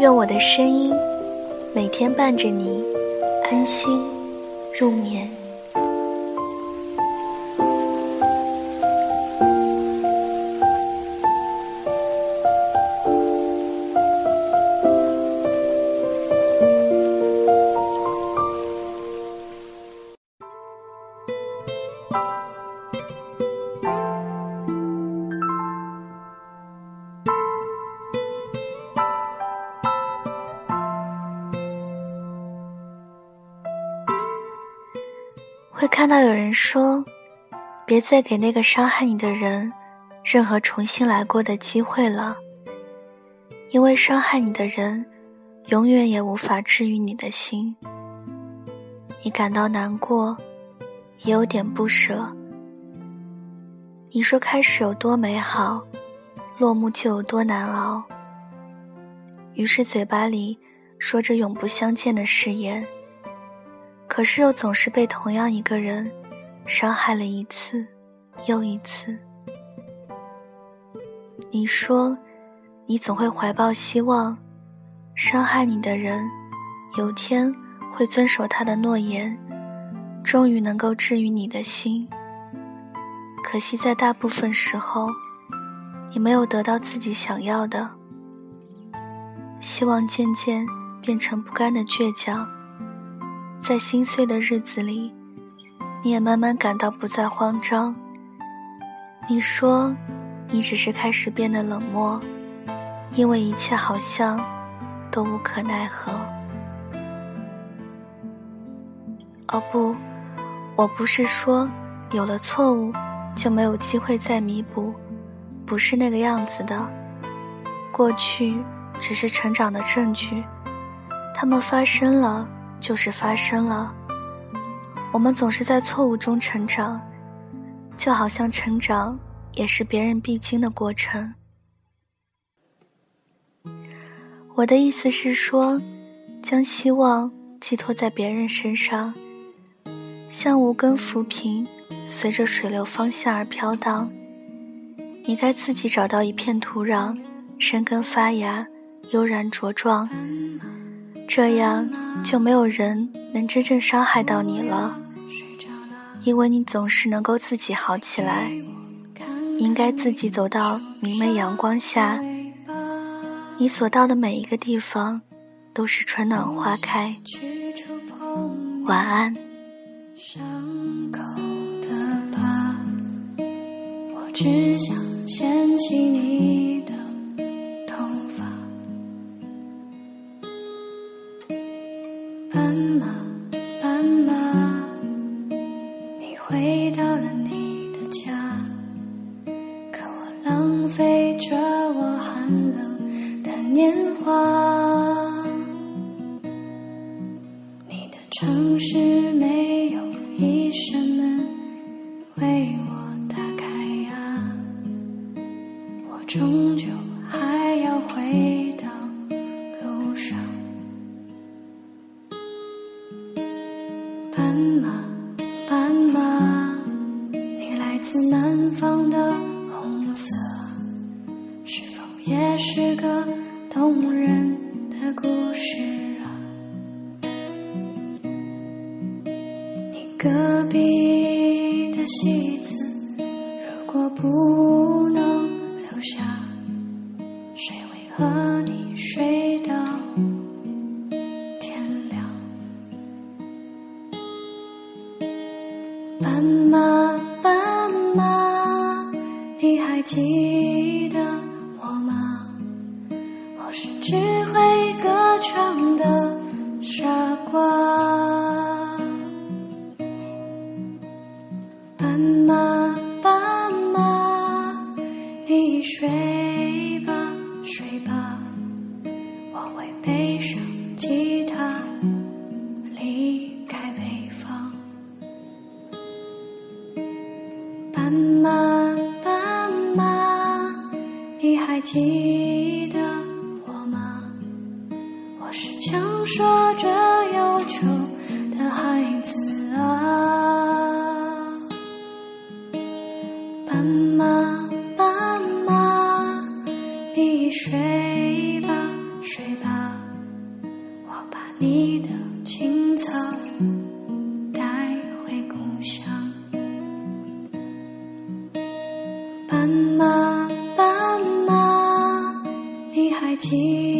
愿我的声音每天伴着你安心入眠。会看到有人说：“别再给那个伤害你的人任何重新来过的机会了，因为伤害你的人永远也无法治愈你的心。”你感到难过，也有点不舍。你说开始有多美好，落幕就有多难熬。于是嘴巴里说着永不相见的誓言。可是又总是被同样一个人伤害了一次又一次。你说，你总会怀抱希望，伤害你的人有天会遵守他的诺言，终于能够治愈你的心。可惜在大部分时候，你没有得到自己想要的，希望渐渐变成不甘的倔强。在心碎的日子里，你也慢慢感到不再慌张。你说，你只是开始变得冷漠，因为一切好像都无可奈何。哦不，我不是说有了错误就没有机会再弥补，不是那个样子的。过去只是成长的证据，它们发生了。就是发生了，我们总是在错误中成长，就好像成长也是别人必经的过程。我的意思是说，将希望寄托在别人身上，像无根浮萍，随着水流方向而飘荡。你该自己找到一片土壤，生根发芽，悠然茁壮。这样就没有人能真正伤害到你了，因为你总是能够自己好起来。应该自己走到明媚阳光下，你所到的每一个地方都是春暖花开。晚安。我只想牵起你年华，你的城市没有一扇门为我打开呀，我终究还要回到路上。斑马，动人的故事啊，你？隔壁的戏子，如果不能留下，谁为何斑马斑马你睡吧睡吧我会背上吉他离开北方。斑马斑马你还记得我吗？我是强说着忧愁的孩睡吧，睡吧，我把你的青草带回故乡。斑马，斑马，你还记得？